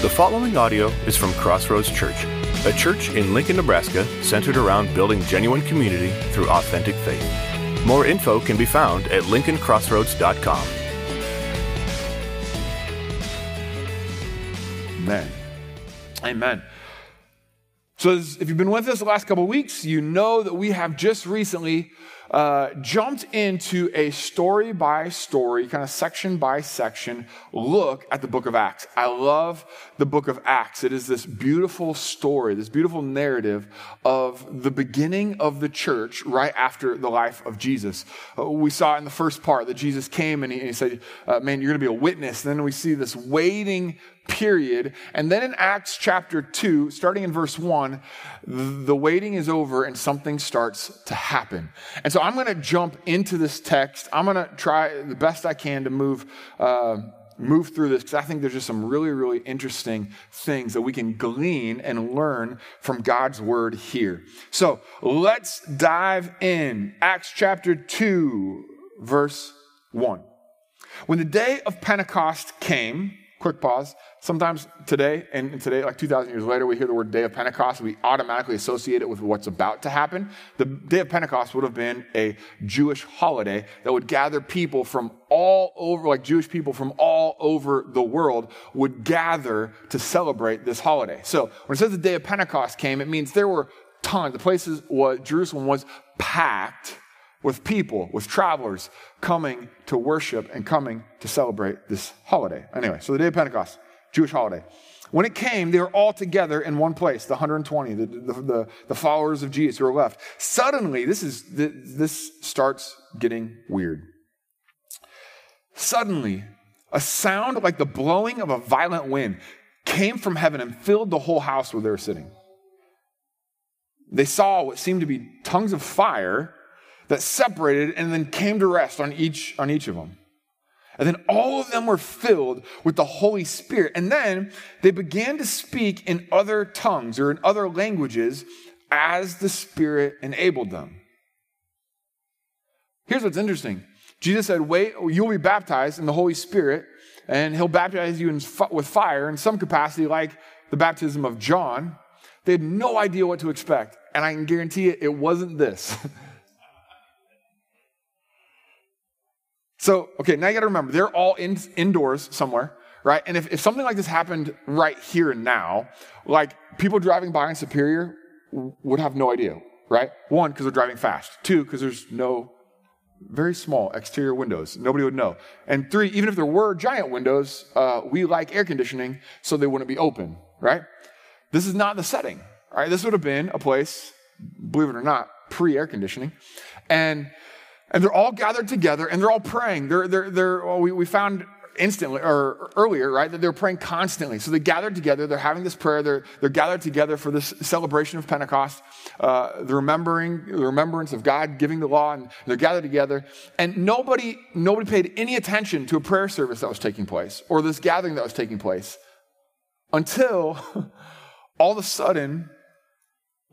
The following audio is from Crossroads Church, a church in Lincoln, Nebraska centered around building genuine community through authentic faith. More info can be found at lincolncrossroads.com. Amen. Amen. So, if you've been with us the last couple of weeks, you know that we have just recently uh, jumped into a story by story, kind of section by section look at the book of Acts. I love the book of Acts. It is this beautiful story, this beautiful narrative of the beginning of the church right after the life of Jesus. Uh, we saw in the first part that Jesus came and he, and he said, uh, Man, you're going to be a witness. And then we see this waiting period. And then in Acts chapter 2, starting in verse 1, the waiting is over and something starts to happen. And so I'm going to jump into this text. I'm going to try the best I can to move. Uh, move through this because I think there's just some really, really interesting things that we can glean and learn from God's word here. So let's dive in. Acts chapter 2, verse 1. When the day of Pentecost came, quick pause. Sometimes today, and today, like 2,000 years later, we hear the word day of Pentecost. We automatically associate it with what's about to happen. The day of Pentecost would have been a Jewish holiday that would gather people from all over, like Jewish people from all over the world would gather to celebrate this holiday. So when it says the day of Pentecost came, it means there were tons. The places was, Jerusalem was packed with people, with travelers coming to worship and coming to celebrate this holiday. Anyway, so the day of Pentecost, Jewish holiday. When it came, they were all together in one place, the 120, the, the, the, the followers of Jesus who were left. Suddenly, this, is, this starts getting weird. Suddenly, a sound like the blowing of a violent wind came from heaven and filled the whole house where they were sitting. They saw what seemed to be tongues of fire that separated and then came to rest on each, on each of them. And then all of them were filled with the Holy Spirit. And then they began to speak in other tongues or in other languages as the Spirit enabled them. Here's what's interesting Jesus said, Wait, you'll be baptized in the Holy Spirit, and He'll baptize you in, with fire in some capacity, like the baptism of John. They had no idea what to expect. And I can guarantee you, it wasn't this. So, okay, now you got to remember, they're all in, indoors somewhere, right? And if, if something like this happened right here and now, like people driving by in Superior would have no idea, right? One, because they're driving fast. Two, because there's no very small exterior windows. Nobody would know. And three, even if there were giant windows, uh, we like air conditioning, so they wouldn't be open, right? This is not the setting, right? This would have been a place, believe it or not, pre air conditioning. And and they're all gathered together and they're all praying. They're, they're, they're, well, we, we found instantly or earlier, right, that they're praying constantly. So they gathered together, they're having this prayer, they're, they're gathered together for this celebration of Pentecost, uh, the remembering, the remembrance of God giving the law, and they're gathered together. And nobody, nobody paid any attention to a prayer service that was taking place or this gathering that was taking place until all of a sudden,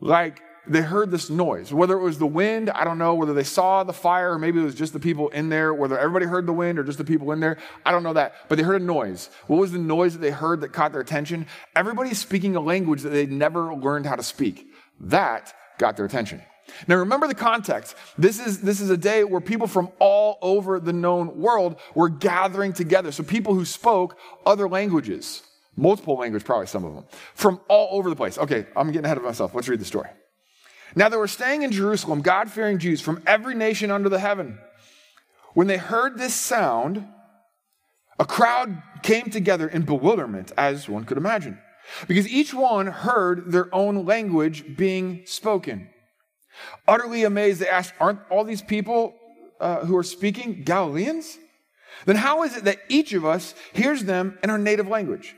like they heard this noise. Whether it was the wind, I don't know. Whether they saw the fire, or maybe it was just the people in there. Whether everybody heard the wind or just the people in there, I don't know that. But they heard a noise. What was the noise that they heard that caught their attention? Everybody's speaking a language that they'd never learned how to speak. That got their attention. Now remember the context. This is, this is a day where people from all over the known world were gathering together. So people who spoke other languages, multiple language, probably some of them, from all over the place. Okay, I'm getting ahead of myself. Let's read the story. Now they were staying in Jerusalem, God fearing Jews from every nation under the heaven. When they heard this sound, a crowd came together in bewilderment, as one could imagine, because each one heard their own language being spoken. Utterly amazed, they asked, Aren't all these people uh, who are speaking Galileans? Then how is it that each of us hears them in our native language?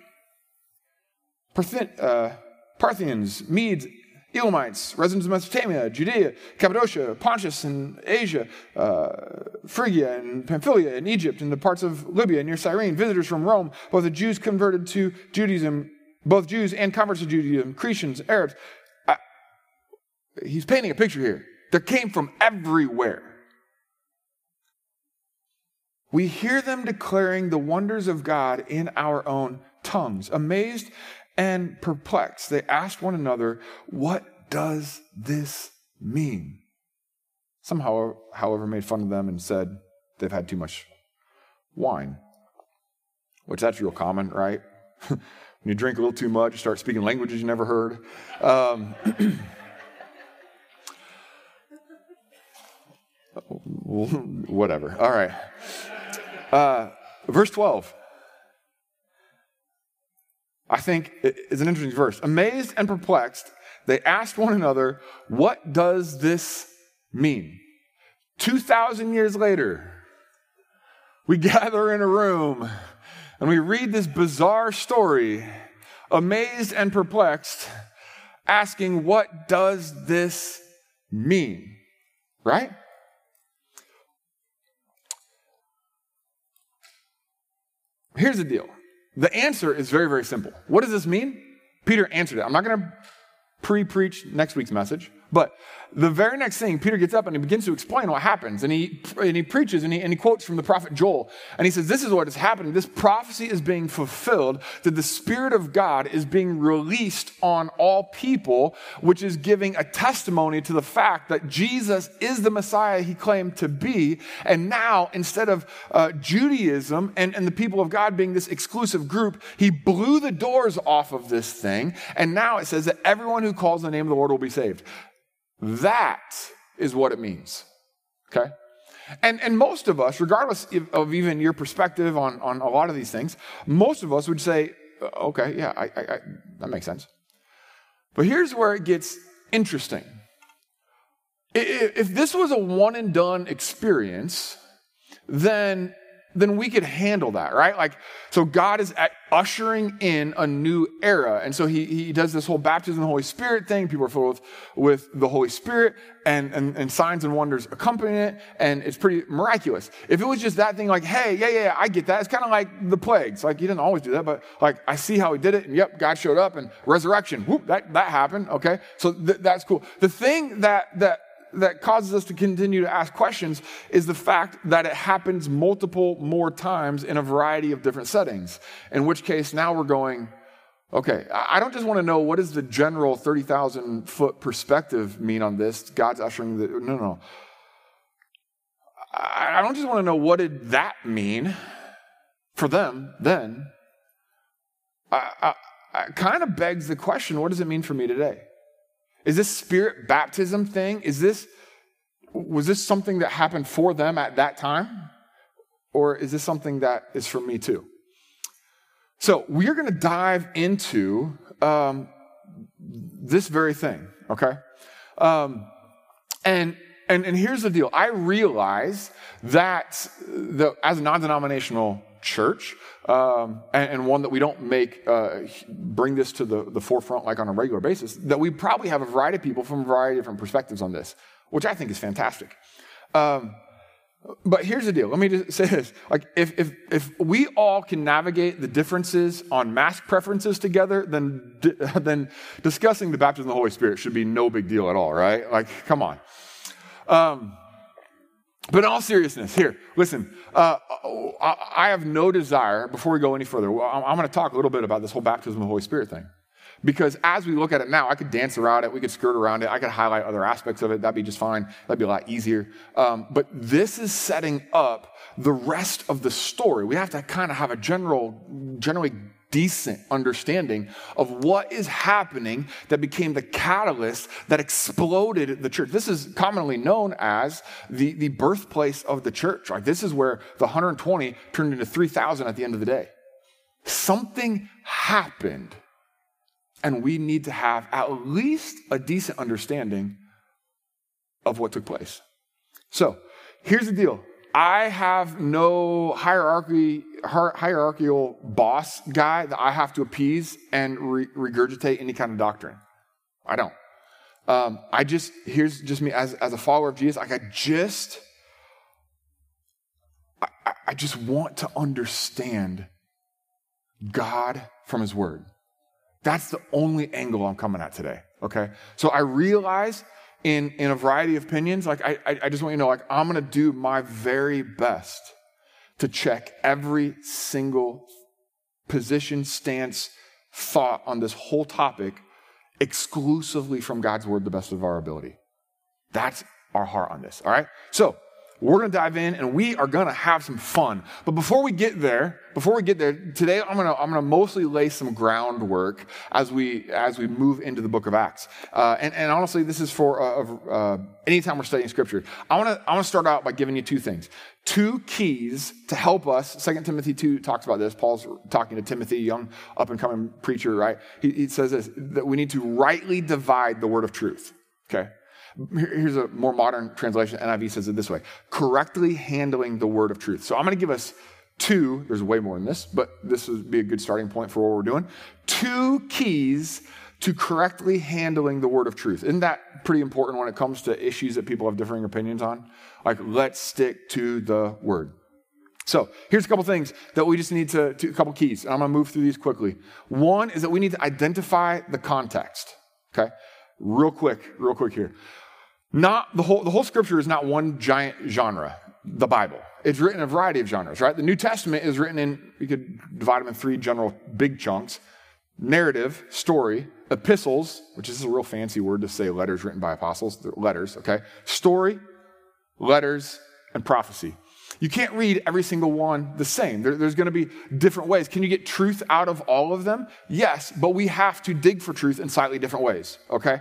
uh, Parthians, Medes, Elamites, residents of Mesopotamia, Judea, Cappadocia, Pontus and Asia, uh, Phrygia and Pamphylia and Egypt and the parts of Libya near Cyrene, visitors from Rome, both the Jews converted to Judaism, both Jews and converts to Judaism, Cretians, Arabs. I, he's painting a picture here. They came from everywhere. We hear them declaring the wonders of God in our own tongues, amazed and perplexed. They asked one another, What does this mean? Some, however, made fun of them and said they've had too much wine, which that's real common, right? when you drink a little too much, you start speaking languages you never heard. Um, whatever. All right. Uh, verse 12. I think is an interesting verse. Amazed and perplexed, they asked one another, What does this mean? 2,000 years later, we gather in a room and we read this bizarre story, amazed and perplexed, asking, What does this mean? Right? Here's the deal the answer is very, very simple. What does this mean? Peter answered it. I'm not going to pre preach next week's message. But the very next thing, Peter gets up and he begins to explain what happens. And he, and he preaches and he, and he quotes from the prophet Joel. And he says, This is what is happening. This prophecy is being fulfilled, that the Spirit of God is being released on all people, which is giving a testimony to the fact that Jesus is the Messiah he claimed to be. And now, instead of uh, Judaism and, and the people of God being this exclusive group, he blew the doors off of this thing. And now it says that everyone who calls the name of the Lord will be saved. That is what it means. Okay? And, and most of us, regardless of even your perspective on, on a lot of these things, most of us would say, uh, okay, yeah, I, I, I, that makes sense. But here's where it gets interesting. If this was a one and done experience, then then we could handle that, right? Like, so God is ushering in a new era. And so he, he does this whole baptism of the Holy Spirit thing. People are filled with, with the Holy Spirit and, and, and signs and wonders accompany it. And it's pretty miraculous. If it was just that thing like, hey, yeah, yeah, I get that. It's kind of like the plagues. Like, he didn't always do that, but like, I see how he did it. And yep, God showed up and resurrection. Whoop, that, that happened. Okay. So th- that's cool. The thing that, that, that causes us to continue to ask questions is the fact that it happens multiple more times in a variety of different settings. In which case, now we're going, okay, I don't just want to know what does the general 30,000 foot perspective mean on this. God's ushering the, no, no. I don't just want to know what did that mean for them then. I, I, I kind of begs the question, what does it mean for me today? Is this spirit baptism thing, is this, was this something that happened for them at that time? Or is this something that is for me too? So we're going to dive into um, this very thing, okay? Um, and and, and here's the deal. I realize that the, as a non-denominational church, um, and, and, one that we don't make uh, bring this to the, the forefront like on a regular basis, that we probably have a variety of people from a variety of different perspectives on this, which I think is fantastic. Um, but here's the deal. Let me just say this. Like, if, if, if we all can navigate the differences on mask preferences together, then, then discussing the baptism of the Holy Spirit should be no big deal at all, right? Like, come on. Um, but in all seriousness, here, listen, uh, I have no desire, before we go any further, I'm going to talk a little bit about this whole baptism of the Holy Spirit thing. Because as we look at it now, I could dance around it, we could skirt around it, I could highlight other aspects of it, that'd be just fine, that'd be a lot easier. Um, but this is setting up the rest of the story. We have to kind of have a general, generally decent understanding of what is happening that became the catalyst that exploded the church. This is commonly known as the, the birthplace of the church. Like this is where the 120 turned into 3,000 at the end of the day. Something happened, and we need to have at least a decent understanding of what took place. So here's the deal I have no hierarchy, hierarchical boss guy that I have to appease and re- regurgitate any kind of doctrine. I don't. Um, I just, here's just me as, as a follower of Jesus, like I just, I, I just want to understand God from His Word. That's the only angle I'm coming at today, okay? So I realize in, in a variety of opinions. Like, I, I just want you to know, like, I'm to do my very best to check every single position, stance, thought on this whole topic exclusively from God's word, the best of our ability. That's our heart on this, all right? So, we're going to dive in and we are going to have some fun. But before we get there, before we get there, today I'm going to, I'm going to mostly lay some groundwork as we, as we move into the book of Acts. Uh, and, and honestly, this is for uh, uh, anytime we're studying scripture. I want to, I want to start out by giving you two things. Two keys to help us. Second Timothy 2 talks about this. Paul's talking to Timothy, young up and coming preacher, right? He, he says this, that we need to rightly divide the word of truth. Okay. Here's a more modern translation. NIV says it this way correctly handling the word of truth. So I'm going to give us two, there's way more than this, but this would be a good starting point for what we're doing. Two keys to correctly handling the word of truth. Isn't that pretty important when it comes to issues that people have differing opinions on? Like, let's stick to the word. So here's a couple things that we just need to, to a couple keys. And I'm to move through these quickly. One is that we need to identify the context. Okay? Real quick, real quick here. Not the whole, the whole scripture is not one giant genre, the Bible. It's written in a variety of genres, right? The New Testament is written in, you could divide them in three general big chunks narrative, story, epistles, which is a real fancy word to say letters written by apostles, letters, okay? Story, letters, and prophecy. You can't read every single one the same. There, there's going to be different ways. Can you get truth out of all of them? Yes, but we have to dig for truth in slightly different ways, okay?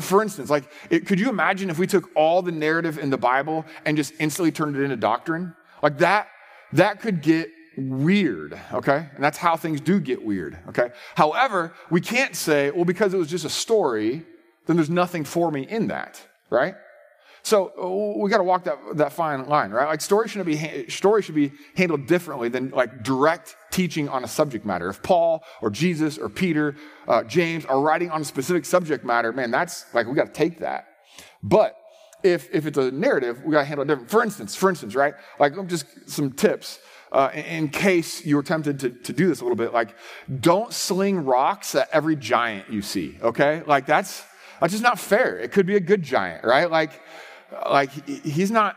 For instance, like, it, could you imagine if we took all the narrative in the Bible and just instantly turned it into doctrine? Like that, that could get weird, okay? And that's how things do get weird, okay? However, we can't say, well, because it was just a story, then there's nothing for me in that, right? So we got to walk that, that fine line, right? Like story should be story should be handled differently than like direct teaching on a subject matter. If Paul or Jesus or Peter, uh, James are writing on a specific subject matter, man, that's like we got to take that. But if if it's a narrative, we got to handle it different. For instance, for instance, right? Like just some tips. Uh, in case you were tempted to, to do this a little bit, like don't sling rocks at every giant you see, okay? Like that's, that's just not fair. It could be a good giant, right? Like, like he's not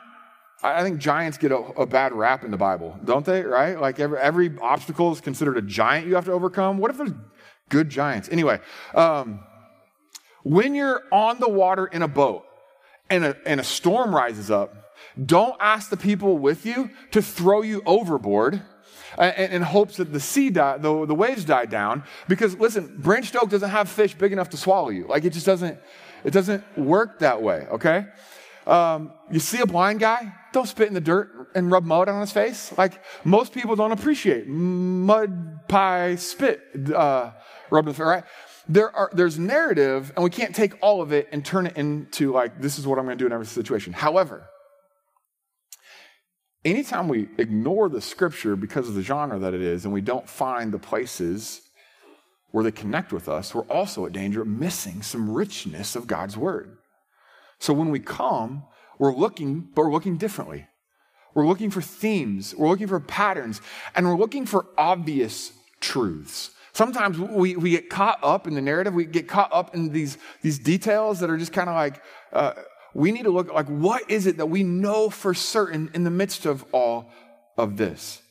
I think giants get a, a, bad rap in the Bible, don't they? Right? Like every, every obstacle is considered a giant you have to overcome. What if there's good giants? Anyway, um, when you're on the water in a boat and a, and a storm rises up, don't ask the people with you to throw you overboard in hopes that the sea die, the, the waves die down. Because listen, Branch Oak doesn't have fish big enough to swallow you. Like it just doesn't, it doesn't work that way. Okay. Um, you see a blind guy, don't spit in the dirt and rub mud on his face. Like most people don't appreciate mud pie spit uh, rubbed in the face, right? There are, there's narrative, and we can't take all of it and turn it into like this is what I'm going to do in every situation. However, anytime we ignore the scripture because of the genre that it is, and we don't find the places where they connect with us, we're also at danger of missing some richness of God's word. So when we come, we're looking, but we're looking differently. We're looking for themes, we're looking for patterns, and we're looking for obvious truths. Sometimes we, we get caught up in the narrative, we get caught up in these, these details that are just kind of like, uh, we need to look like, what is it that we know for certain in the midst of all of this?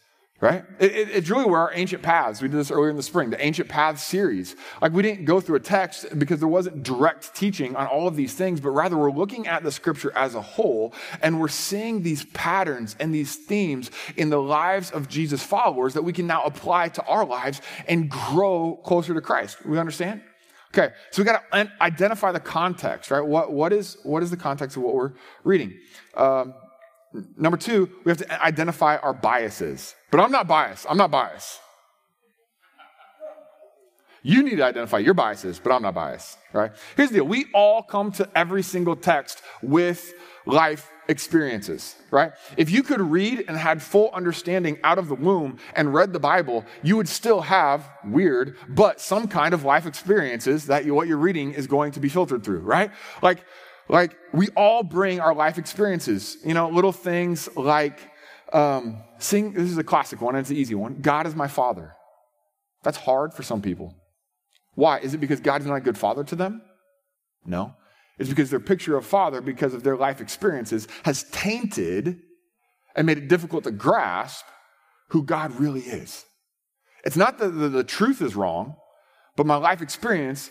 right? It, it, it's really where our ancient paths, we did this earlier in the spring, the ancient paths series. Like we didn't go through a text because there wasn't direct teaching on all of these things, but rather we're looking at the scripture as a whole and we're seeing these patterns and these themes in the lives of Jesus' followers that we can now apply to our lives and grow closer to Christ. We understand? Okay, so we got to identify the context, right? What, what, is, what is the context of what we're reading? Um, Number two, we have to identify our biases. But I'm not biased. I'm not biased. You need to identify your biases, but I'm not biased, right? Here's the deal. We all come to every single text with life experiences, right? If you could read and had full understanding out of the womb and read the Bible, you would still have weird, but some kind of life experiences that you, what you're reading is going to be filtered through, right? Like like, we all bring our life experiences, you know, little things like um, sing. This is a classic one, it's an easy one. God is my father. That's hard for some people. Why? Is it because God is not a good father to them? No. It's because their picture of father, because of their life experiences, has tainted and made it difficult to grasp who God really is. It's not that the, the truth is wrong, but my life experience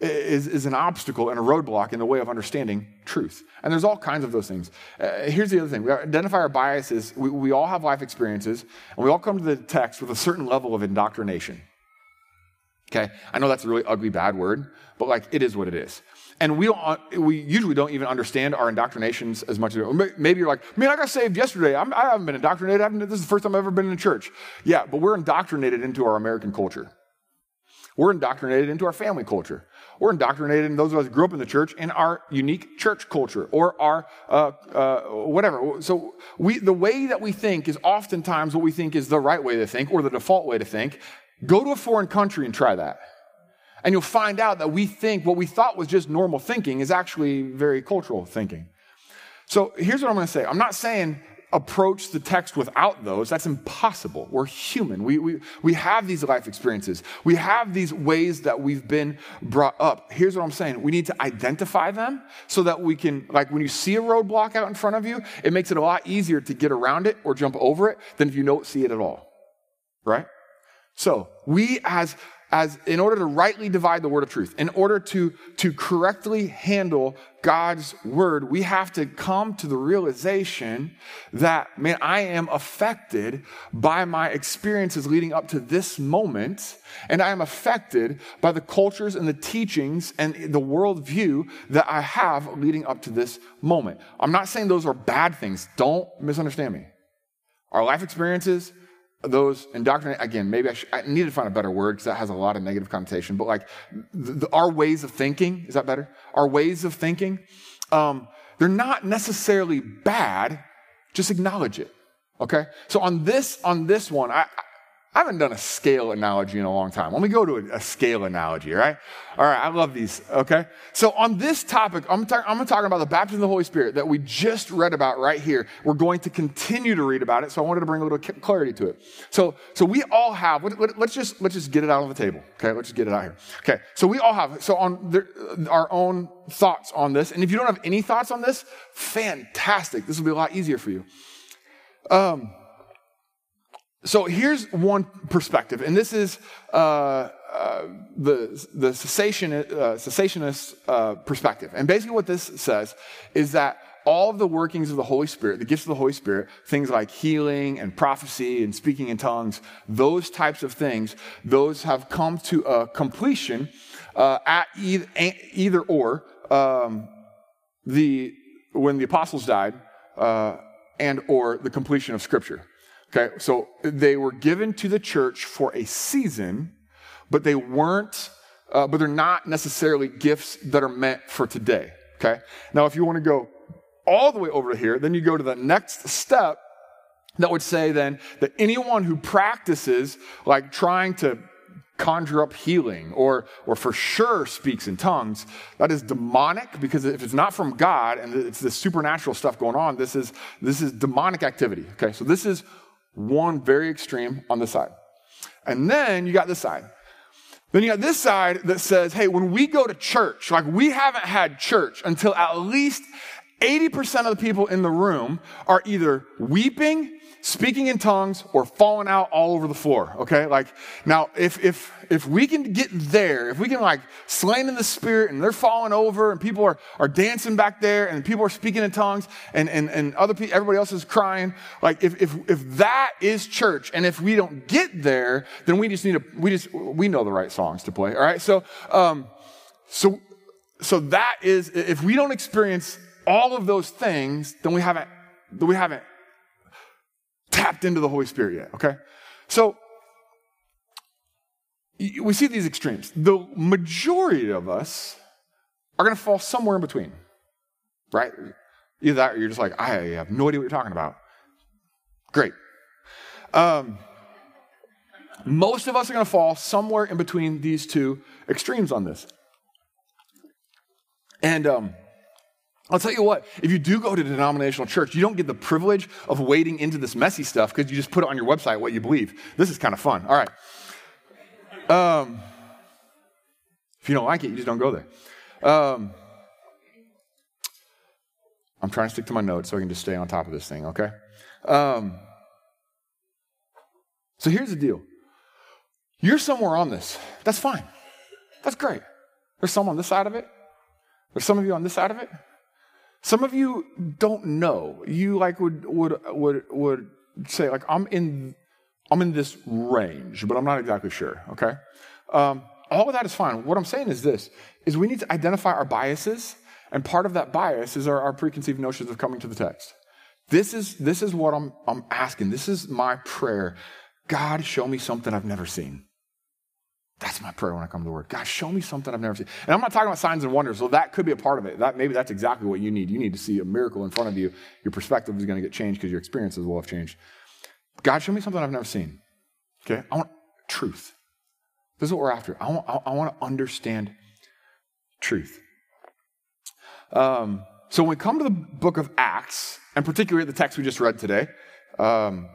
is, is an obstacle and a roadblock in the way of understanding truth. And there's all kinds of those things. Uh, here's the other thing we identify our biases. We, we all have life experiences, and we all come to the text with a certain level of indoctrination. Okay? I know that's a really ugly, bad word, but like it is what it is. And we don't, we usually don't even understand our indoctrinations as much as maybe you're like, man, I got saved yesterday. I'm, I have not been indoctrinated. this is the first time I've ever been in a church. Yeah, but we're indoctrinated into our American culture. We're indoctrinated into our family culture. We're indoctrinated in those of us who grew up in the church in our unique church culture or our uh, uh, whatever. So we, the way that we think is oftentimes what we think is the right way to think or the default way to think. Go to a foreign country and try that. And you'll find out that we think what we thought was just normal thinking is actually very cultural thinking. So here's what I'm going to say. I'm not saying approach the text without those. That's impossible. We're human. We, we, we have these life experiences. We have these ways that we've been brought up. Here's what I'm saying we need to identify them so that we can, like, when you see a roadblock out in front of you, it makes it a lot easier to get around it or jump over it than if you don't see it at all. Right? So, we as as in order to rightly divide the word of truth, in order to, to correctly handle God's word, we have to come to the realization that, man, I am affected by my experiences leading up to this moment, and I am affected by the cultures and the teachings and the worldview that I have leading up to this moment. I'm not saying those are bad things. Don't misunderstand me. Our life experiences, those indoctrinate again maybe I, should, I, need to find a better word because that has a lot of negative connotation but like the, the, our ways of thinking is that better? Our ways of thinking um, they're not necessarily bad just acknowledge it okay? So on this on this one I, I haven't done a scale analogy in a long time. Let me go to a, a scale analogy, all right? All right, I love these, okay? So on this topic, I'm, ta- I'm talking about the baptism of the Holy Spirit that we just read about right here. We're going to continue to read about it, so I wanted to bring a little clarity to it. So, so we all have, let, us just, let's just get it out on the table, okay? Let's just get it out here. Okay, so we all have, so on the, our own thoughts on this, and if you don't have any thoughts on this, fantastic. This will be a lot easier for you. Um, so here's one perspective, and this is uh, uh, the, the cessation, uh, cessationist uh, perspective. And basically, what this says is that all of the workings of the Holy Spirit, the gifts of the Holy Spirit, things like healing and prophecy and speaking in tongues, those types of things, those have come to a completion uh, at either, either or um, the when the apostles died uh, and or the completion of Scripture. Okay, so they were given to the church for a season, but they weren't, uh, but they're not necessarily gifts that are meant for today. Okay, now if you want to go all the way over here, then you go to the next step that would say then that anyone who practices like trying to conjure up healing or, or for sure speaks in tongues, that is demonic because if it's not from God and it's this supernatural stuff going on, this is, this is demonic activity. Okay, so this is one very extreme on the side. And then you got this side. Then you got this side that says, hey, when we go to church, like we haven't had church until at least 80% of the people in the room are either weeping speaking in tongues or falling out all over the floor. Okay. Like now, if, if, if we can get there, if we can like slain in the spirit and they're falling over and people are, are dancing back there and people are speaking in tongues and, and, and other people, everybody else is crying. Like if, if, if that is church and if we don't get there, then we just need to, we just, we know the right songs to play. All right. So, um, so, so that is, if we don't experience all of those things, then we haven't, then we haven't tapped into the Holy Spirit yet, okay? So, we see these extremes. The majority of us are going to fall somewhere in between, right? Either that or you're just like, I have no idea what you're talking about. Great. Um, most of us are going to fall somewhere in between these two extremes on this. And um, I'll tell you what, if you do go to denominational church, you don't get the privilege of wading into this messy stuff because you just put it on your website what you believe. This is kind of fun. All right. Um, if you don't like it, you just don't go there. Um, I'm trying to stick to my notes so I can just stay on top of this thing, okay? Um, so here's the deal You're somewhere on this. That's fine. That's great. There's some on this side of it. There's some of you on this side of it. Some of you don't know. You like would would would would say like I'm in I'm in this range, but I'm not exactly sure. Okay, um, all of that is fine. What I'm saying is this: is we need to identify our biases, and part of that bias is our, our preconceived notions of coming to the text. This is this is what I'm I'm asking. This is my prayer. God, show me something I've never seen. That's my prayer when I come to the Word. God, show me something I've never seen. And I'm not talking about signs and wonders. Well, that could be a part of it. That maybe that's exactly what you need. You need to see a miracle in front of you. Your perspective is going to get changed because your experiences will have changed. God, show me something I've never seen. Okay, I want truth. This is what we're after. I want, I, I want to understand truth. Um, so when we come to the book of Acts, and particularly the text we just read today, um,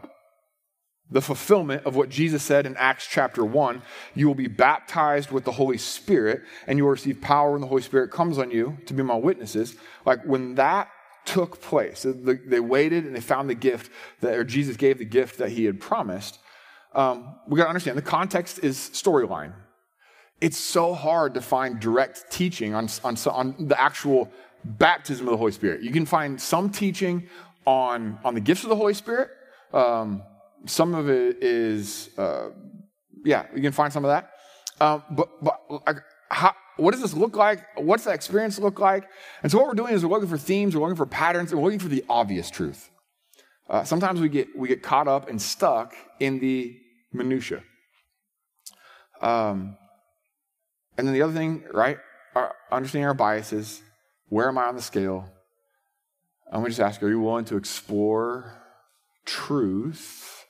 the fulfillment of what Jesus said in Acts chapter 1. You will be baptized with the Holy Spirit, and you will receive power when the Holy Spirit comes on you to be my witnesses. Like when that took place, they waited and they found the gift that, or Jesus gave the gift that he had promised. Um, we got to understand the context is storyline. It's so hard to find direct teaching on, on, on the actual baptism of the Holy Spirit. You can find some teaching on, on the gifts of the Holy Spirit. Um, some of it is, uh, yeah, you can find some of that. Um, but but how, what does this look like? What's that experience look like? And so what we're doing is we're looking for themes, we're looking for patterns, and we're looking for the obvious truth. Uh, sometimes we get we get caught up and stuck in the minutia. Um, and then the other thing, right? Our, understanding our biases. Where am I on the scale? And we just ask, are you willing to explore truth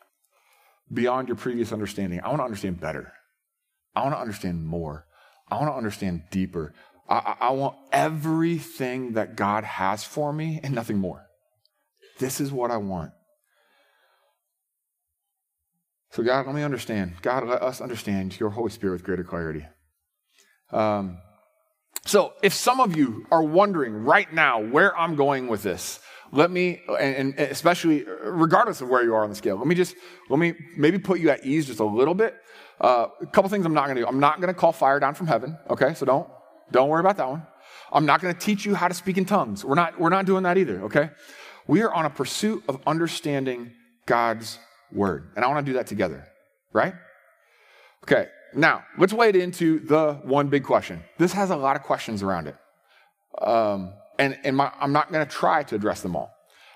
beyond your previous understanding. I want to understand better. I want to understand more. I want to understand deeper. I, I, want everything that God has for me and nothing more. This is what I want. So, God, let me understand. God, let us understand your Holy Spirit with greater clarity. Um, so, if some of you are wondering right now where I'm going with this, let me, and, especially regardless of where you are on the scale, let me just, let me maybe put you at ease just a little bit. Uh, a couple things I'm not going to do. I'm not going to call fire down from heaven. Okay, so don't, don't worry about that one. I'm not going to teach you how to speak in tongues. We're not, we're not doing that either. Okay, we are on a pursuit of understanding God's word, and I want to do that together. Right? Okay. Now let's wade into the one big question. This has a lot of questions around it. Um, and, and my, I'm not going to try to address them all.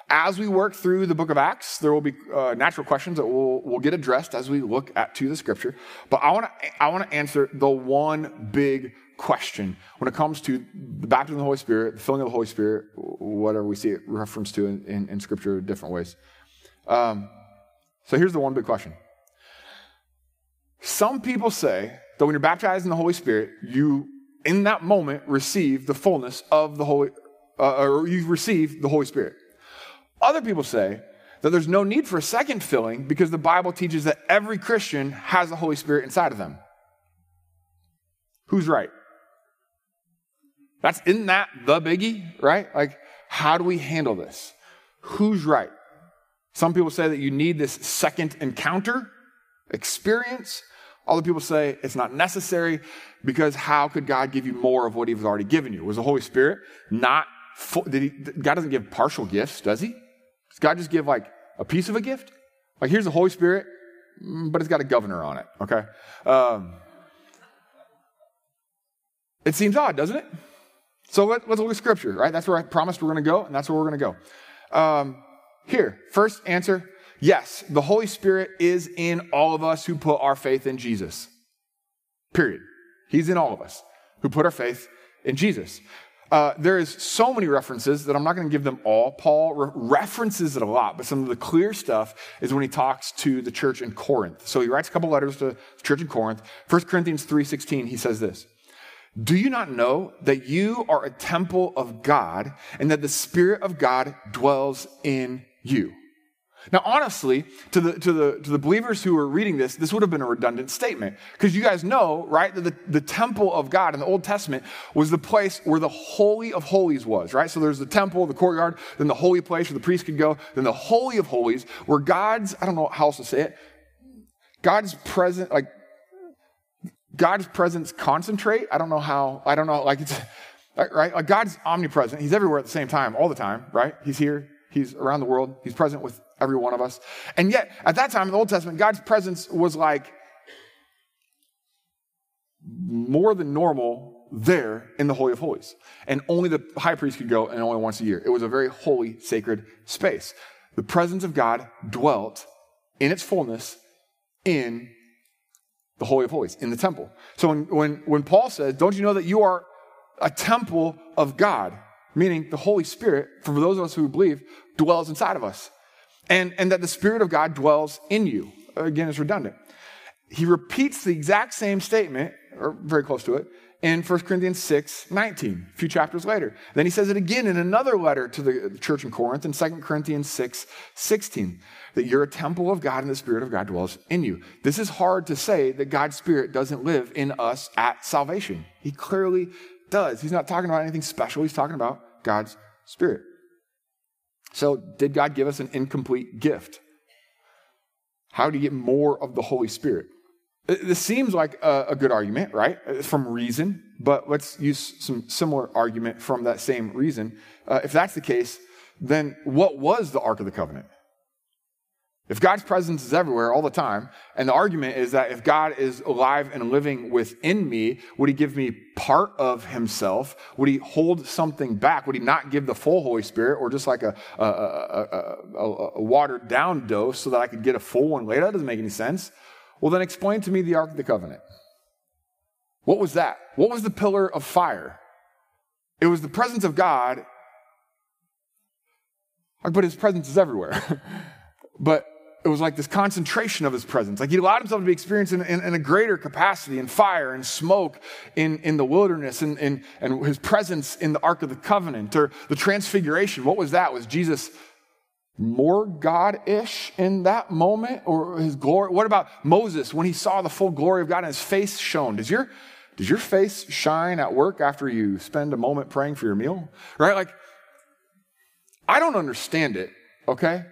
As we work through the book of Acts, there will be uh, natural questions that will, will get addressed as we look at to the scripture. But I want to I answer the one big question when it comes to the baptism of the Holy Spirit, the filling of the Holy Spirit, whatever we see it referenced to in, in, in scripture different ways. Um, so here's the one big question. Some people say that when you're baptized in the Holy Spirit, you in that moment receive the fullness of the Holy uh, or you've received the Holy Spirit. Other people say that there's no need for a second filling because the Bible teaches that every Christian has the Holy Spirit inside of them. Who's right? That's isn't that the biggie, right? Like, how do we handle this? Who's right? Some people say that you need this second encounter experience. Other people say it's not necessary because how could God give you more of what He's already given you? Was the Holy Spirit not full, did he, God doesn't give partial gifts, does he? Does God just give like a piece of a gift? Like here's the Holy Spirit, mm, but it's got a governor on it, okay? Um, it seems odd, doesn't it? So let, us look at scripture, right? That's where I promised we're going to go, and that's where we're going to go. Um, here, first answer yes, the Holy Spirit is in all of us who put our faith in Jesus. Period. He's in all of us who put our faith in Jesus. Uh, there is so many references that I'm not going to give them all. Paul re- references it a lot, but some of the clear stuff is when he talks to the church in Corinth. So he writes a couple letters to the church in Corinth. 1 Corinthians 3.16, he says this. Do you not know that you are a temple of God and that the Spirit of God dwells in you? Now, honestly, to the, to the, to the believers who were reading this, this would have been a redundant statement. Because you guys know, right, that the, the temple of God in the Old Testament was the place where the Holy of Holies was, right? So there's the temple, the courtyard, then the holy place where the priest could go, then the Holy of Holies, where God's, I don't know how else to say it, God's present, like God's presence concentrate? I don't know how, I don't know, like it's, right? Like God's omnipresent. He's everywhere at the same time, all the time, right? He's here, He's around the world, He's present with every one of us. And yet, at that time in the Old Testament, God's presence was like more than normal there in the Holy of Holies. And only the high priest could go, and only once a year. It was a very holy, sacred space. The presence of God dwelt in its fullness in the Holy of Holies, in the temple. So when, when, when Paul says, Don't you know that you are a temple of God? Meaning the Holy Spirit, for those of us who believe, dwells inside of us. And, and that the Spirit of God dwells in you. Again, it's redundant. He repeats the exact same statement, or very close to it, in 1 Corinthians 6 19, a few chapters later. Then he says it again in another letter to the church in Corinth in 2 Corinthians 6 16, that you're a temple of God and the Spirit of God dwells in you. This is hard to say that God's Spirit doesn't live in us at salvation. He clearly does. He's not talking about anything special, he's talking about God's Spirit. So, did God give us an incomplete gift? How do you get more of the Holy Spirit? This seems like a, good argument, right? From reason, but let's use some similar argument from that same reason. Uh, if that's the case, then what was the Ark of the Covenant? If God's presence is everywhere all the time, and the argument is that if God is alive and living within me, would he give me part of himself? Would he hold something back? Would he not give the full Holy Spirit or just like a, a, a, a watered down dose so that I could get a full one later? That doesn't make any sense. Well, then explain to me the Ark of the Covenant. What was that? What was the pillar of fire? It was the presence of God, but his presence is everywhere. but it was like this concentration of his presence. Like he allowed himself to be experienced in, in, in a greater capacity in fire and smoke in, in the wilderness and, and, and his presence in the Ark of the Covenant or the transfiguration. What was that? Was Jesus more God ish in that moment or his glory? What about Moses when he saw the full glory of God and his face shone? Does your, does your face shine at work after you spend a moment praying for your meal? Right? Like, I don't understand it, okay?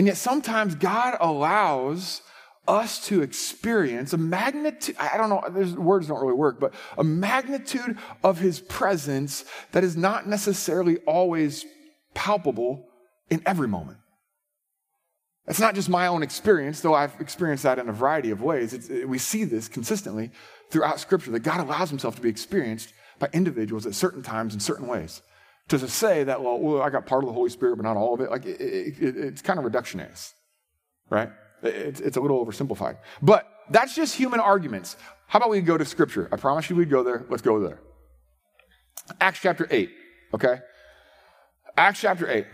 And yet sometimes God allows us to experience a magnitude, I don't know, there's, words don't really work, but a magnitude of his presence that is not necessarily always palpable in every moment. It's not just my own experience, though I've experienced that in a variety of ways. It, we see this consistently throughout Scripture that God allows himself to be experienced by individuals at certain times in certain ways to say that, well, well, I got part of the Holy Spirit, but not all of it, like it, it, it's kind of reductionist, right? It's, it's a little oversimplified. But that's just human arguments. How about we go to Scripture? I promise you we'd go there. Let's go there. Acts chapter 8, okay? Acts chapter 8.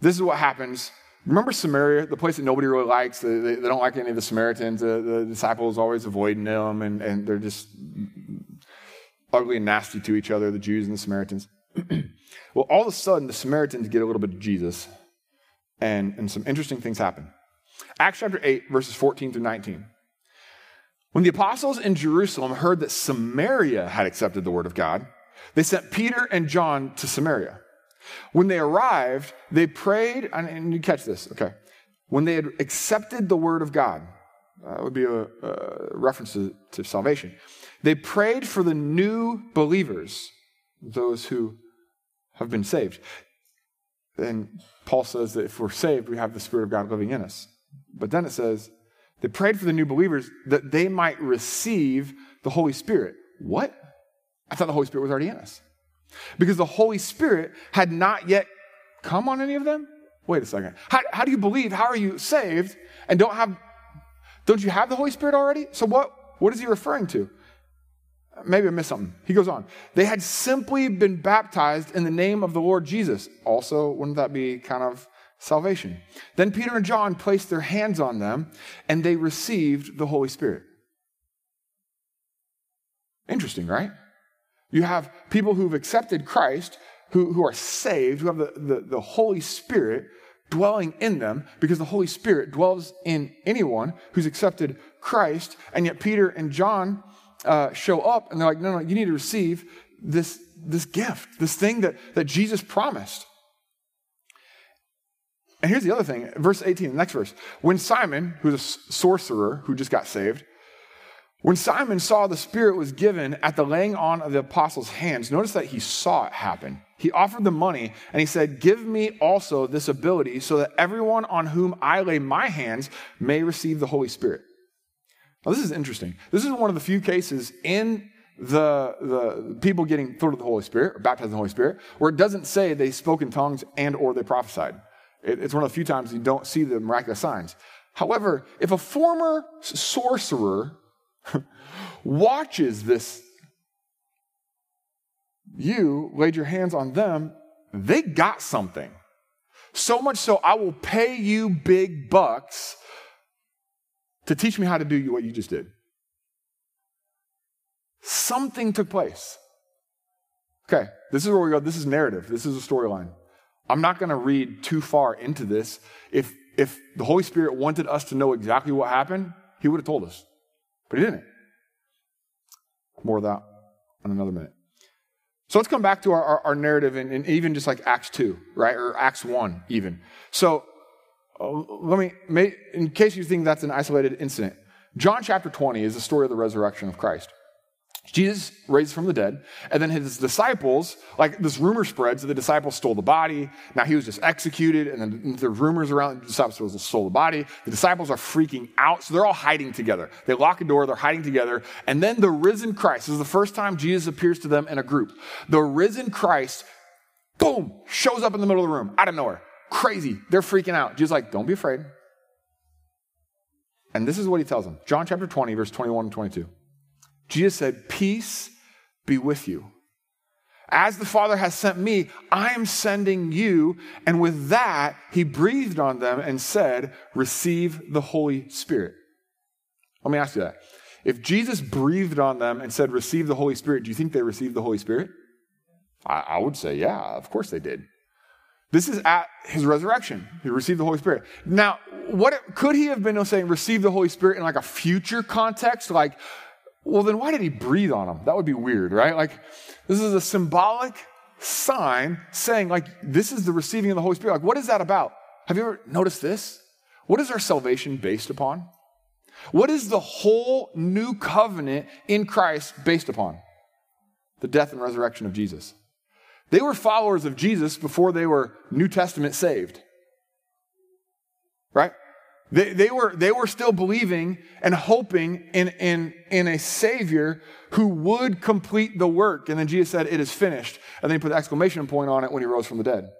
This is what happens. Remember Samaria, the place that nobody really likes? They, they, they don't like any of the Samaritans. The, the disciples always avoiding them, and, and they're just ugly and nasty to each other, the Jews and the Samaritans. well, all of a sudden, the Samaritans get a little bit of Jesus, and, and some interesting things happen. Acts chapter 8, verses 14 through 19. When the apostles in Jerusalem heard that Samaria had accepted the word of God, they sent Peter and John to Samaria. When they arrived, they prayed, and you catch this, okay. When they had accepted the word of God, that would be a, a reference to, to salvation. They prayed for the new believers, those who have been saved. And Paul says that if we're saved, we have the Spirit of God living in us. But then it says, they prayed for the new believers that they might receive the Holy Spirit. What? I thought the Holy Spirit was already in us. Because the Holy Spirit had not yet come on any of them? Wait a second. How, how do you believe? How are you saved and don't have, don't you have the Holy Spirit already? So what, what is he referring to? Maybe I missed something. He goes on. They had simply been baptized in the name of the Lord Jesus. Also, wouldn't that be kind of salvation? Then Peter and John placed their hands on them and they received the Holy Spirit. Interesting, right? You have people who've accepted Christ, who, who are saved, who have the, the, the Holy Spirit dwelling in them because the Holy Spirit dwells in anyone who's accepted Christ. And yet, Peter and John uh, show up and they're like, no, no, you need to receive this, this gift, this thing that, that Jesus promised. And here's the other thing, verse 18, the next verse. When Simon, who's a sorcerer who just got saved, When Simon saw the Spirit was given at the laying on of the apostles' hands, notice that he saw it happen. He offered the money and he said, Give me also this ability so that everyone on whom I lay my hands may receive the Holy Spirit. Now, this is interesting. This is one of the few cases in the, the people getting filled with the Holy Spirit or baptized in the Holy Spirit where it doesn't say they spoke in tongues and or they prophesied. It, it's one of the few times you don't see the miraculous signs. However, if a former sorcerer watches this. You laid your hands on them, they got something. So much so, I will pay you big bucks to teach me how to do what you just did. Something took place. Okay, this is where we go. This is narrative. This is a storyline. I'm not going to read too far into this. If, if the Holy Spirit wanted us to know exactly what happened, He would have told us. But He didn't. More of that in another minute. So let's come back to our, our, our narrative and, and, even just like Acts 2, right? Or Acts 1, even. So uh, let me, may, in case you think that's an isolated incident, John chapter 20 is the story of the resurrection of Christ. Jesus raised from the dead, and then his disciples, like this rumor spreads that the disciples stole the body. Now he was just executed, and then the rumors around the disciples stole the body. The disciples are freaking out, so they're all hiding together. They lock a door, they're hiding together, and then the risen Christ, this is the first time Jesus appears to them in a group. The risen Christ, boom, shows up in the middle of the room, out of nowhere. Crazy. They're freaking out. Jesus like, don't be afraid. And this is what he tells them. John chapter 20, verse 21 and 22. Jesus said, Peace be with you. As the Father has sent me, I am sending you. And with that, he breathed on them and said, Receive the Holy Spirit. Let me ask you that. If Jesus breathed on them and said, Receive the Holy Spirit, do you think they received the Holy Spirit? I, I would say, Yeah, of course they did. This is at his resurrection. He received the Holy Spirit. Now, what could he have been saying, receive the Holy Spirit in like a future context? Like, well, then why did he breathe on them? That would be weird, right? Like, this is a symbolic sign saying, like, this is the receiving of the Holy Spirit. Like, what is that about? Have you ever noticed this? What is our salvation based upon? What is the whole new covenant in Christ based upon? The death and resurrection of Jesus. They were followers of Jesus before they were New Testament saved. Right? They, they, were, they were still believing and hoping in, in, in a Savior who would complete the work. And then Jesus said, It is finished. And then he put the exclamation point on it when he rose from the dead.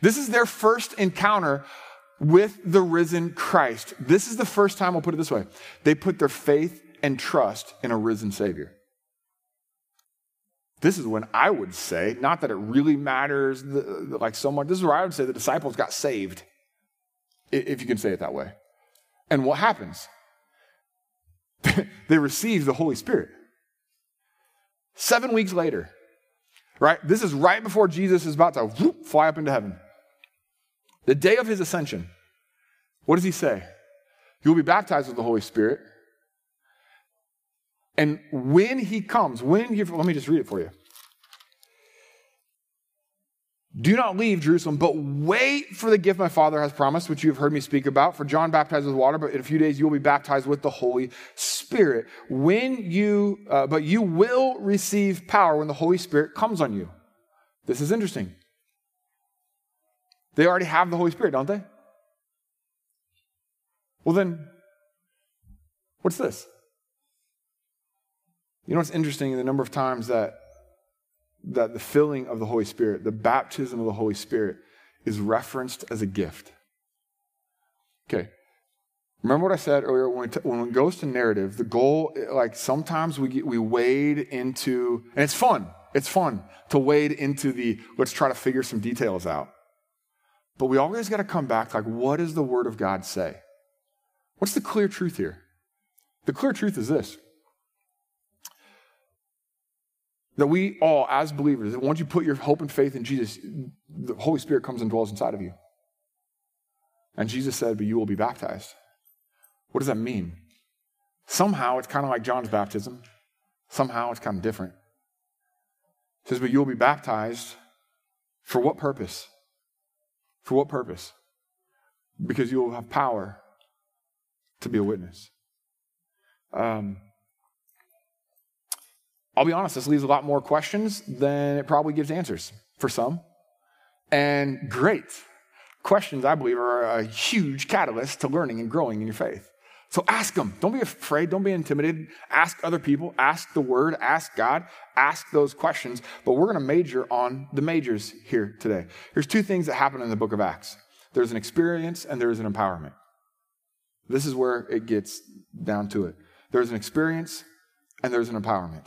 This is their first encounter with the risen Christ. This is the first time, I'll put it this way they put their faith and trust in a risen Savior. This is when I would say, not that it really matters like so much, this is where I would say the disciples got saved if you can say it that way. And what happens? they receive the Holy Spirit. Seven weeks later, right? This is right before Jesus is about to whoop, fly up into heaven. The day of his ascension, what does he say? You will be baptized with the Holy Spirit. And when he comes, when he, let me just read it for you. Do not leave Jerusalem, but wait for the gift my Father has promised, which you have heard me speak about. For John baptized with water, but in a few days you will be baptized with the Holy Spirit. When you, uh, but you will receive power when the Holy Spirit comes on you. This is interesting. They already have the Holy Spirit, don't they? Well, then, what's this? You know what's interesting? The number of times that that the filling of the Holy Spirit, the baptism of the Holy Spirit, is referenced as a gift. Okay. Remember what I said earlier? When, t- when it goes to narrative, the goal, like sometimes we get, we wade into, and it's fun. It's fun to wade into the let's try to figure some details out. But we always got to come back like, what does the Word of God say? What's the clear truth here? The clear truth is this that we all, as believers, that once you put your hope and faith in Jesus, the Holy Spirit comes and dwells inside of you. And Jesus said, But you will be baptized. What does that mean? Somehow it's kind of like John's baptism. Somehow it's kind of different. Says, But you will be baptized for what purpose? For what purpose? Because you will have power to be a witness. Um, I'll be honest, this leaves a lot more questions than it probably gives answers for some. And great. Questions, I believe, are a huge catalyst to learning and growing in your faith. So ask them. Don't be afraid. Don't be intimidated. Ask other people. Ask the word. Ask God. Ask those questions. But we're going to major on the majors here today. There's two things that happen in the book of Acts there's an experience and there's an empowerment. This is where it gets down to it. There's an experience and there's an empowerment.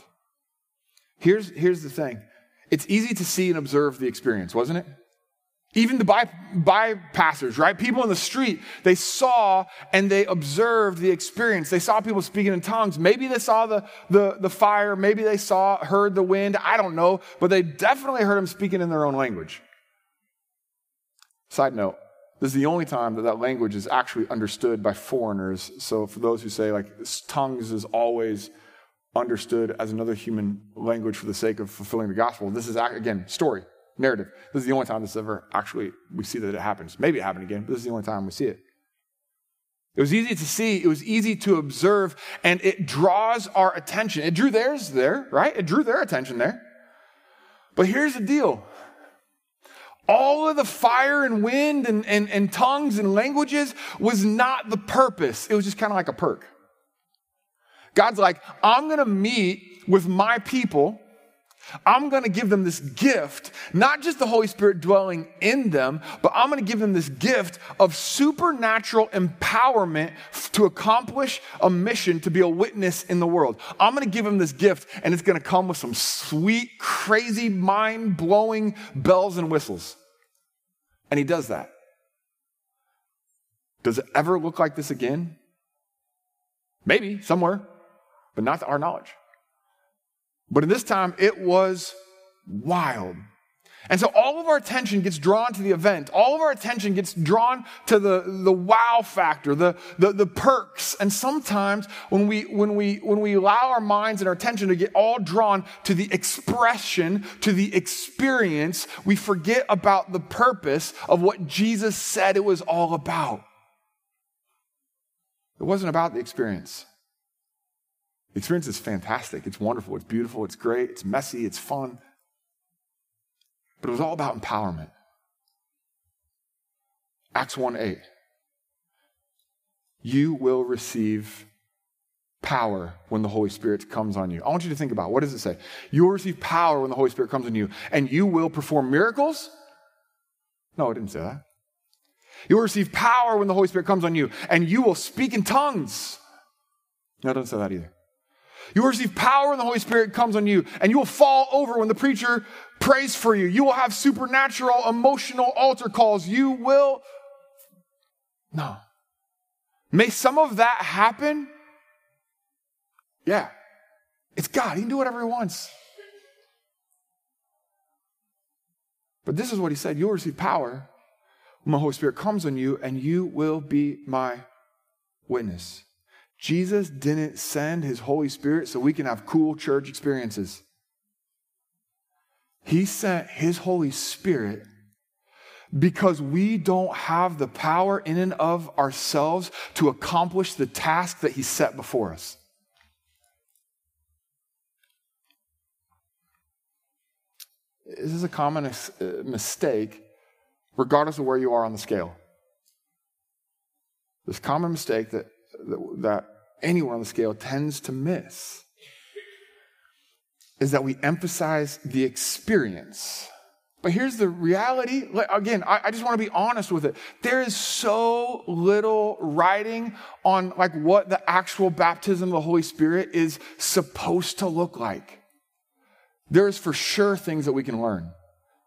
Here's, here's the thing it's easy to see and observe the experience, wasn't it? Even the by, bypassers, right? People in the street, they saw and they observed the experience. They saw people speaking in tongues. Maybe they saw the, the, the fire. Maybe they saw, heard the wind. I don't know. But they definitely heard them speaking in their own language. Side note, this is the only time that that language is actually understood by foreigners. So for those who say like tongues is always understood as another human language for the sake of fulfilling the gospel, this is again story narrative. This is the only time this ever actually we see that it happens. Maybe it happened again, but this is the only time we see it. It was easy to see, it was easy to observe, and it draws our attention. It drew theirs there, right? It drew their attention there. But here's the deal all of the fire and wind and, and, and tongues and languages was not the purpose. It was just kind of like a perk. God's like, I'm going to meet with my people I'm going to give them this gift, not just the Holy Spirit dwelling in them, but I'm going to give them this gift of supernatural empowerment to accomplish a mission to be a witness in the world. I'm going to give them this gift, and it's going to come with some sweet, crazy, mind blowing bells and whistles. And he does that. Does it ever look like this again? Maybe, somewhere, but not our knowledge. But in this time, it was wild. And so all of our attention gets drawn to the event. All of our attention gets drawn to the, the wow factor, the, the, the perks. And sometimes when we, when, we, when we allow our minds and our attention to get all drawn to the expression, to the experience, we forget about the purpose of what Jesus said it was all about. It wasn't about the experience. The experience is fantastic. It's wonderful. It's beautiful. It's great. It's messy. It's fun. But it was all about empowerment. Acts 1 8. You will receive power when the Holy Spirit comes on you. I want you to think about what does it say? You will receive power when the Holy Spirit comes on you, and you will perform miracles? No, it didn't say that. You will receive power when the Holy Spirit comes on you, and you will speak in tongues. No, it doesn't say that either. You will receive power when the Holy Spirit comes on you, and you will fall over when the preacher prays for you. You will have supernatural emotional altar calls. You will. No. May some of that happen? Yeah. It's God. He can do whatever he wants. But this is what he said You'll receive power when the Holy Spirit comes on you, and you will be my witness. Jesus didn't send his Holy Spirit so we can have cool church experiences. He sent his Holy Spirit because we don't have the power in and of ourselves to accomplish the task that he set before us. This is a common uh, mistake, regardless of where you are on the scale. This common mistake that that anyone on the scale tends to miss is that we emphasize the experience. But here's the reality. Again, I, just want to be honest with it. There is so little writing on like what the actual baptism of the Holy Spirit is supposed to look like. There's for sure things that we can learn.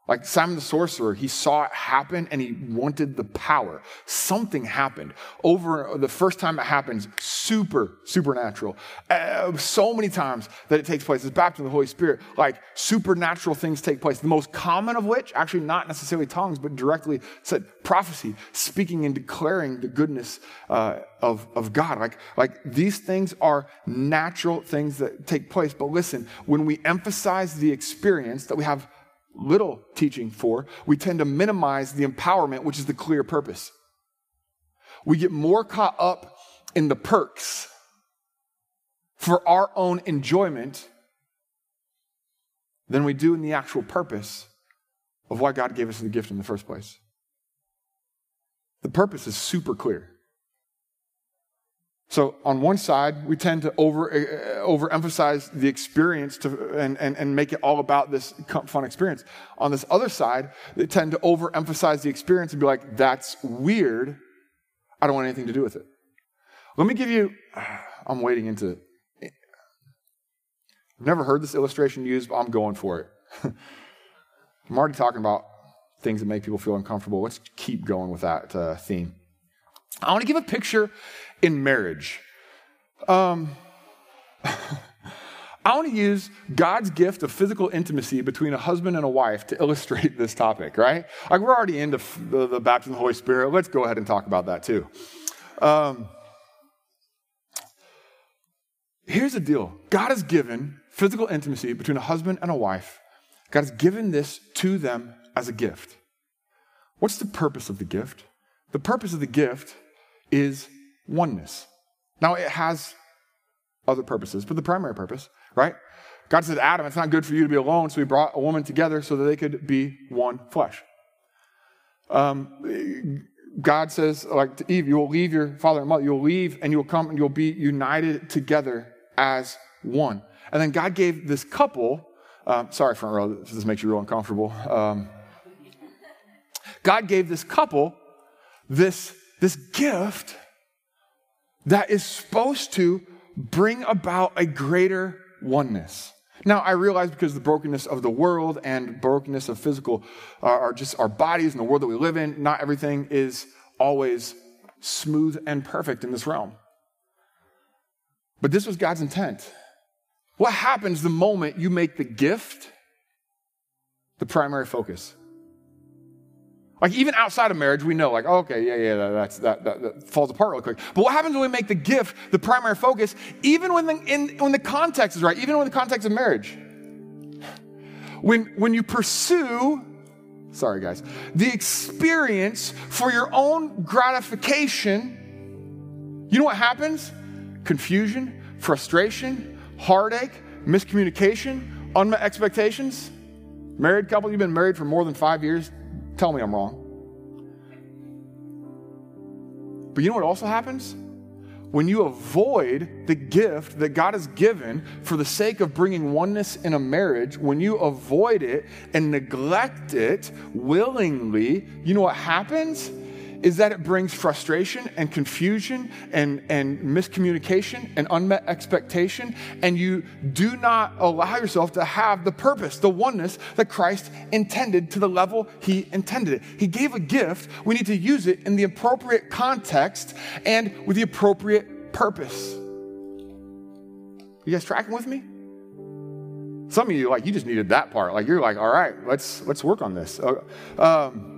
Like Simon the sorcerer, he saw it happen and he wanted the power. Something happened. Over the first time it happens, super, supernatural. Uh, so many times that it takes place. It's baptism of the Holy Spirit. Like supernatural things take place. The most common of which, actually not necessarily tongues, but directly said prophecy, speaking and declaring the goodness uh, of, of God. Like, like these things are natural things that take place. But listen, when we emphasize the experience that we have little teaching for, we tend to minimize the empowerment, which is the clear purpose. We get more caught up in the perks for our own enjoyment than we do in the actual purpose of why God gave us the gift in the first place. The purpose is super clear. So on one side, we tend to over uh, overemphasize the experience to, and, and, and make it all about this fun experience. On this other side, they tend to overemphasize the experience and be like, "That's weird. I don't want anything to do with it." Let me give you. I'm wading into. I've never heard this illustration used, but I'm going for it. I'm already talking about things that make people feel uncomfortable. Let's keep going with that uh, theme. I want to give a picture in marriage. Um, I want to use God's gift of physical intimacy between a husband and a wife to illustrate this topic, right? Like, we're already into the, the baptism of the Holy Spirit. Let's go ahead and talk about that too. Um, here's the deal God has given physical intimacy between a husband and a wife, God has given this to them as a gift. What's the purpose of the gift? The purpose of the gift is oneness. Now, it has other purposes, but the primary purpose, right? God said, Adam, it's not good for you to be alone, so he brought a woman together so that they could be one flesh. Um, God says, like to Eve, you will leave your father and mother, you'll leave and you'll come and you'll be united together as one. And then God gave this couple, um, sorry, front row, this makes you real uncomfortable. Um, God gave this couple this, this gift that is supposed to bring about a greater oneness. Now, I realize because the brokenness of the world and brokenness of physical uh, are just our bodies and the world that we live in, not everything is always smooth and perfect in this realm. But this was God's intent. What happens the moment you make the gift the primary focus? Like even outside of marriage, we know, like, oh, okay, yeah, yeah, that's, that, that, that, falls apart real quick. But what happens when we make the gift the primary focus, even when the, in, when the context is right, even when the context of marriage? When, when you pursue, sorry guys, the experience for your own gratification, you know what happens? Confusion, frustration, heartache, miscommunication, unmet expectations. Married couple, you've been married for more than five years, Tell me I'm wrong. But you know what also happens? When you avoid the gift that God has given for the sake of bringing oneness in a marriage, when you avoid it and neglect it willingly, you know what happens? Is that it brings frustration and confusion and, and miscommunication and unmet expectation, and you do not allow yourself to have the purpose, the oneness that Christ intended to the level He intended it. He gave a gift, we need to use it in the appropriate context and with the appropriate purpose. You guys tracking with me? Some of you, like, you just needed that part. Like, you're like, all right, let's let's work on this. Uh, um,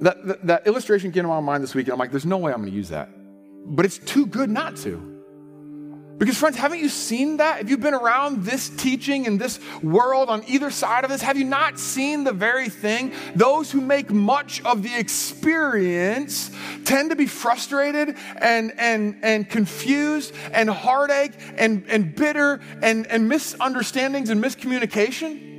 that, that, that illustration came to my mind this week, and I'm like, there's no way I'm going to use that. But it's too good not to. Because, friends, haven't you seen that? Have you been around this teaching and this world on either side of this? Have you not seen the very thing? Those who make much of the experience tend to be frustrated and, and, and confused and heartache and, and bitter and, and misunderstandings and miscommunication.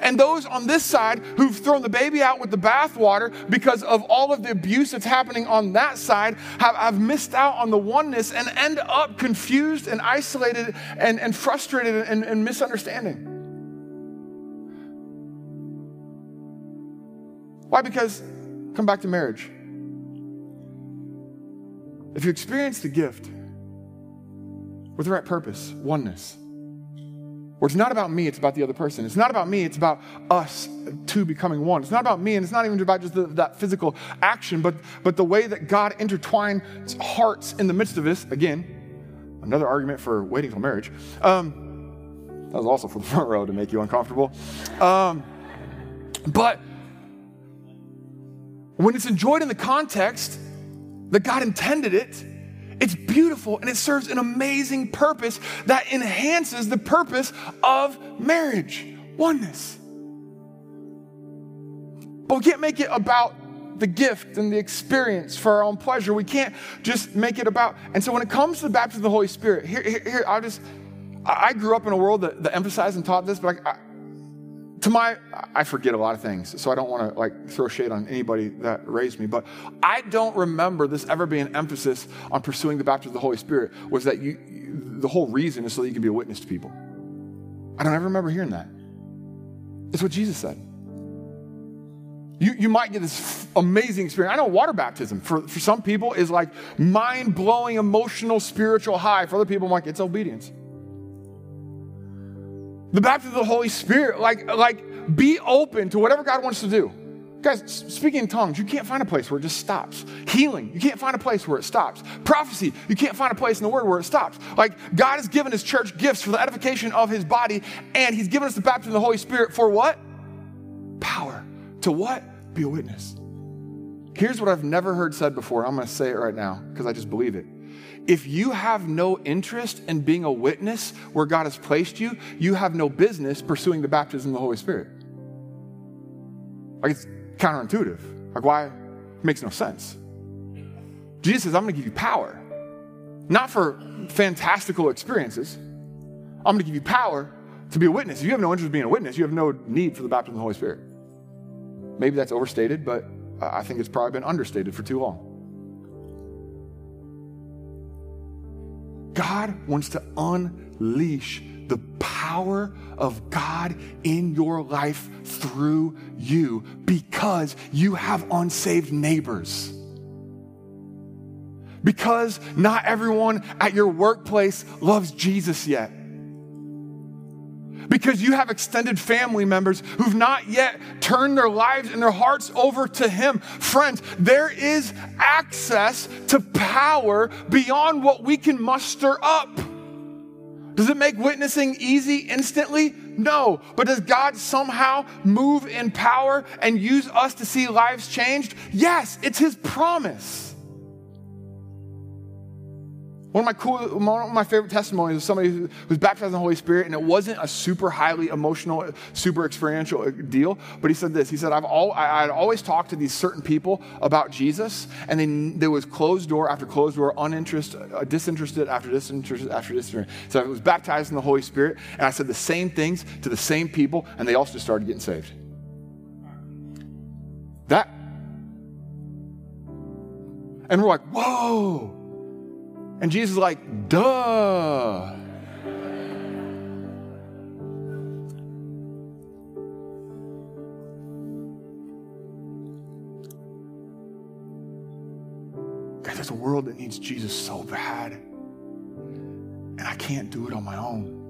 And those on this side who've thrown the baby out with the bathwater because of all of the abuse that's happening on that side have, have missed out on the oneness and end up confused and isolated and, and frustrated and, and misunderstanding. Why? Because, come back to marriage. If you experience the gift with the right purpose, oneness, where it's not about me, it's about the other person. It's not about me, it's about us two becoming one. It's not about me, and it's not even about just the, that physical action, but, but the way that God intertwines hearts in the midst of this. Again, another argument for waiting till marriage. Um, that was also for the front row to make you uncomfortable. Um, but when it's enjoyed in the context that God intended it, it's beautiful and it serves an amazing purpose that enhances the purpose of marriage oneness. But we can't make it about the gift and the experience for our own pleasure. We can't just make it about. And so when it comes to the baptism of the Holy Spirit, here, here, here I'll just, I grew up in a world that, that emphasized and taught this, but I, I, to my, I forget a lot of things, so I don't want to like throw shade on anybody that raised me, but I don't remember this ever being an emphasis on pursuing the baptism of the Holy Spirit was that you, the whole reason is so that you can be a witness to people. I don't ever remember hearing that. It's what Jesus said. You, you might get this amazing experience. I know water baptism for, for some people is like mind blowing, emotional, spiritual high. For other people, I'm like, it's obedience. The baptism of the Holy Spirit, like, like be open to whatever God wants to do. Guys, speaking in tongues, you can't find a place where it just stops. Healing, you can't find a place where it stops. Prophecy, you can't find a place in the Word where it stops. Like, God has given His church gifts for the edification of His body, and He's given us the baptism of the Holy Spirit for what? Power. To what? Be a witness. Here's what I've never heard said before. I'm going to say it right now because I just believe it. If you have no interest in being a witness where God has placed you, you have no business pursuing the baptism of the Holy Spirit. Like, it's counterintuitive. Like, why? It makes no sense. Jesus says, I'm going to give you power, not for fantastical experiences. I'm going to give you power to be a witness. If you have no interest in being a witness, you have no need for the baptism of the Holy Spirit. Maybe that's overstated, but I think it's probably been understated for too long. God wants to unleash the power of God in your life through you because you have unsaved neighbors. Because not everyone at your workplace loves Jesus yet because you have extended family members who've not yet turned their lives and their hearts over to Him. Friends, there is access to power beyond what we can muster up. Does it make witnessing easy instantly? No. But does God somehow move in power and use us to see lives changed? Yes, it's His promise. One of my cool, one of my favorite testimonies is somebody who was baptized in the Holy Spirit, and it wasn't a super highly emotional, super experiential deal. But he said this: He said, "I've all, I, would always talked to these certain people about Jesus, and then there was closed door after closed door, uninterested, uh, disinterested after disinterested after disinterested. So I was baptized in the Holy Spirit, and I said the same things to the same people, and they all just started getting saved. That, and we're like, whoa." And Jesus is like, duh. God, there's a world that needs Jesus so bad. And I can't do it on my own.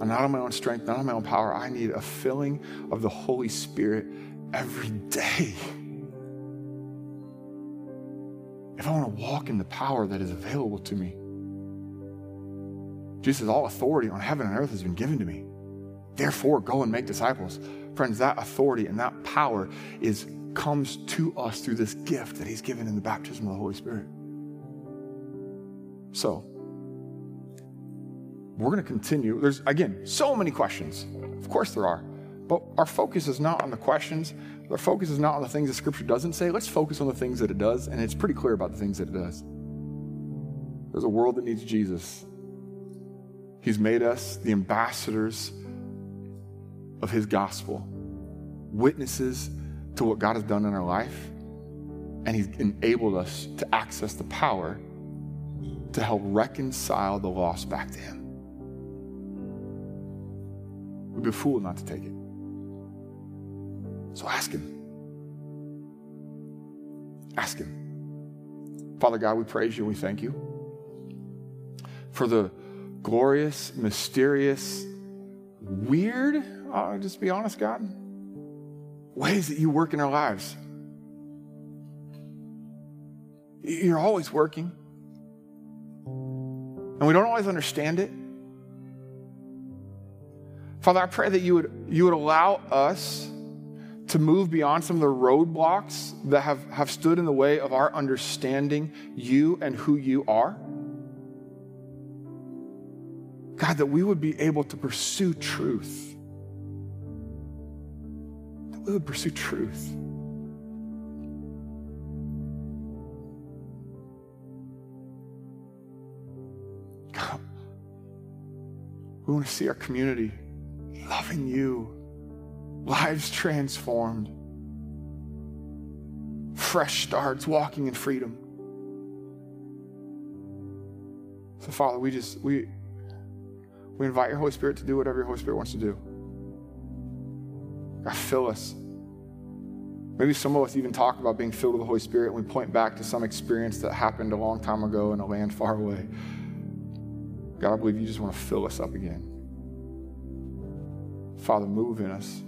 I'm not on my own strength, not on my own power. I need a filling of the Holy Spirit every day. If I want to walk in the power that is available to me. Jesus says, All authority on heaven and earth has been given to me. Therefore, go and make disciples. Friends, that authority and that power is comes to us through this gift that He's given in the baptism of the Holy Spirit. So, we're going to continue. There's, again, so many questions. Of course, there are. But our focus is not on the questions. Our focus is not on the things that Scripture doesn't say. Let's focus on the things that it does, and it's pretty clear about the things that it does. There's a world that needs Jesus. He's made us the ambassadors of His gospel, witnesses to what God has done in our life, and He's enabled us to access the power to help reconcile the lost back to Him. We'd be a fool not to take it. So ask Him. Ask Him. Father God, we praise you and we thank you for the glorious, mysterious, weird, I'll just be honest, God, ways that you work in our lives. You're always working. And we don't always understand it. Father, I pray that you would, you would allow us to move beyond some of the roadblocks that have, have stood in the way of our understanding you and who you are. God, that we would be able to pursue truth. That we would pursue truth. God, we want to see our community loving you, lives transformed, fresh starts, walking in freedom. So, Father, we just we we invite your Holy Spirit to do whatever your Holy Spirit wants to do. God, fill us. Maybe some of us even talk about being filled with the Holy Spirit and we point back to some experience that happened a long time ago in a land far away. God, I believe you just want to fill us up again. Father, move in us.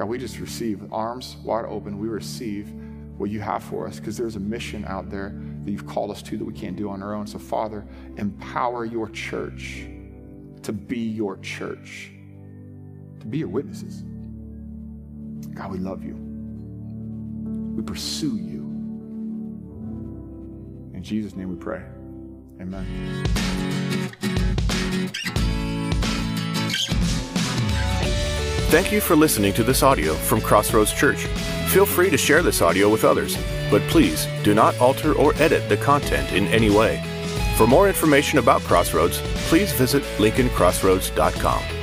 God, we just receive arms wide open. We receive what you have for us because there's a mission out there that you've called us to that we can't do on our own. So, Father, empower your church to be your church, to be your witnesses. God, we love you. We pursue you. In Jesus' name we pray. Amen. Thank you for listening to this audio from Crossroads Church. Feel free to share this audio with others, but please do not alter or edit the content in any way. For more information about Crossroads, please visit lincolncrossroads.com.